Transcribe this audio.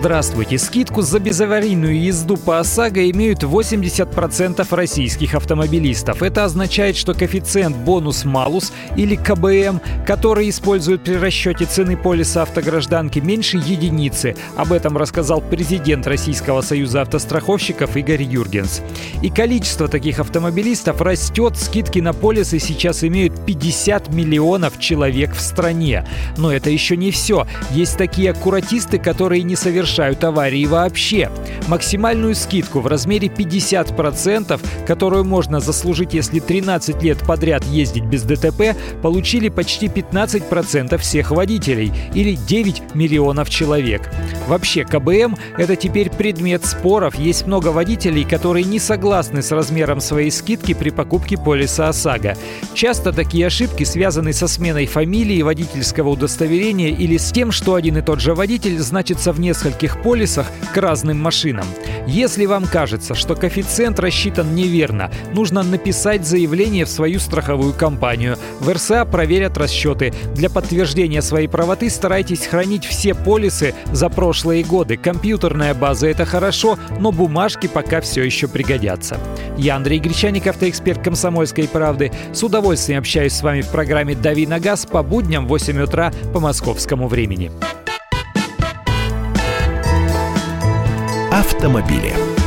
Здравствуйте! Скидку за безаварийную езду по ОСАГО имеют 80% российских автомобилистов. Это означает, что коэффициент бонус-малус или КБМ, который используют при расчете цены полиса автогражданки, меньше единицы. Об этом рассказал президент Российского союза автостраховщиков Игорь Юргенс. И количество таких автомобилистов растет. Скидки на полисы сейчас имеют 50 миллионов человек в стране. Но это еще не все. Есть такие аккуратисты, которые не совершают совершают аварии вообще. Максимальную скидку в размере 50%, которую можно заслужить, если 13 лет подряд ездить без ДТП, получили почти 15% всех водителей или 9 миллионов человек. Вообще, КБМ – это теперь предмет споров. Есть много водителей, которые не согласны с размером своей скидки при покупке полиса ОСАГО. Часто такие ошибки связаны со сменой фамилии, водительского удостоверения или с тем, что один и тот же водитель значится в нескольких нескольких полисах к разным машинам. Если вам кажется, что коэффициент рассчитан неверно, нужно написать заявление в свою страховую компанию. В РСА проверят расчеты. Для подтверждения своей правоты старайтесь хранить все полисы за прошлые годы. Компьютерная база – это хорошо, но бумажки пока все еще пригодятся. Я Андрей Гречаник, автоэксперт «Комсомольской правды». С удовольствием общаюсь с вами в программе «Дави на газ» по будням в 8 утра по московскому времени. Автомобили.